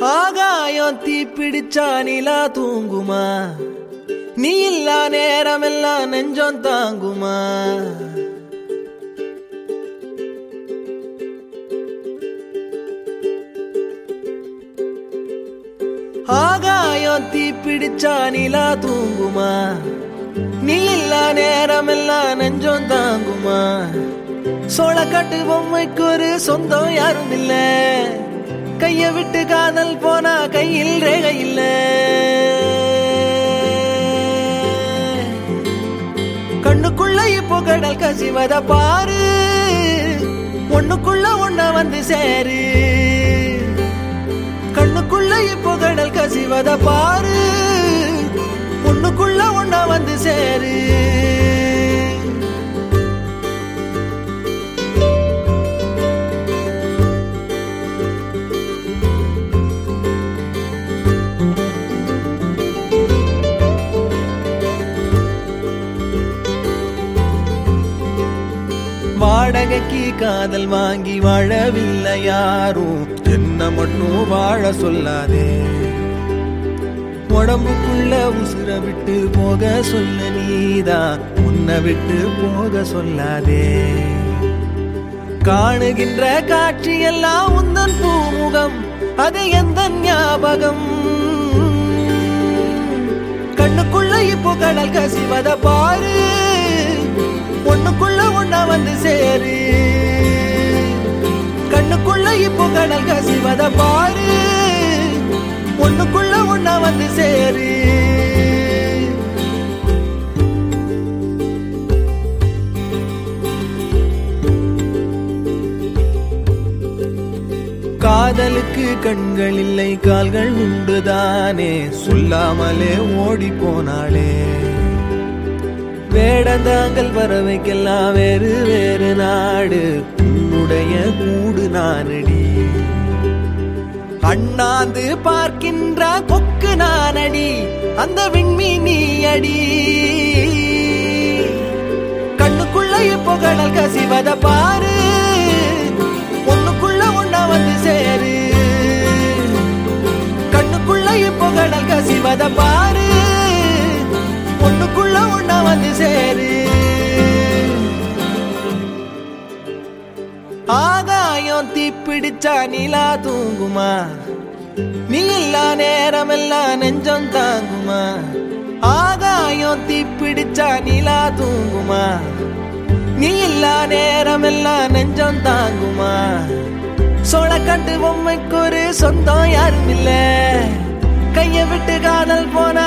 ஆகாயம் தீப்பிடிச்சா நிலா தூங்குமா? நீ இல்லா நேரமெல்லாம் நெஞ்சம் தாங்குமா? ஆகாயம் தீப்பிடிச்சா நிலா தூங்குமா? நீ இல்லா நேரமெல்லாம் நெஞ்சம் தாங்குமா? சோழக்காட்டு பொம்மைக்கு ஒரு சொந்தம் யாரும் இல்லை கைய விட்டு காதல் போனா கையில் ரேகை இல்ல. கண்ணுக்குள்ள இப்போ கடல் கசிவத பாரு. ஒண்ணுக்குள்ள ஒண்ண வந்து சேரு. கண்ணுக்குள்ள இப்போ கடல் கசிவத பாரு. ஒண்ணுக்குள்ள ஒண்ண வந்து சேரு. வாடகைக்கு காதல் வாங்கி வாழவில்லை யாரும் என்ன மட்டும் வாழ சொல்லாதே. உடம்புக்குள்ள உசுர விட்டு போக சொல்ல நீதான் உன்னை விட்டு போக சொல்லாதே. காணுகின்ற காட்சி எல்லாம் உந்தன் பூமுகம். அது எந்த ஞாபகம்? கண்ணுக்குள்ள இப்போ கடல் கசிவத பாரு. ஒண்ணுக்குள்ள ஒண்ணா வந்து சேரு. கண்ணுக்குள்ள இப்போ கடல் கசிவத பாரு. ஒண்ணுக்குள்ள ஒண்ணா வந்து சேரு. காதலுக்கு கண்கள் இல்லை கால்கள் உண்டுதானே. சொல்லாமலே ஓடி போனாளே. வேடந்தாங்கள் பறவைக்கெல்லாம் வேறு வேறு நாடு. உன்னுடைய கூடு நானடி. அண்ணாந்து பார்க்கின்ற கொக்கு நானடி. அந்த விண்மீனி அடி கண்ணுக்குள்ள இப்போ கடல் கசிவத ஆகாயம் தீப்பிடிச்சா நிலா தூங்குமா? நீ இல்லா நேரமெல்லாம் நெஞ்சம் தாங்குமா? ஆகாயம் தீப்பிடிச்சா நிலா தூங்குமா? நீ இல்லா நேரமெல்லாம் நெஞ்சம் தாங்குமா? சோழ கண்டு பொம்மைக்கு ஒரு சொந்தம் யாரும் இல்ல கைய விட்டு காதல் போனா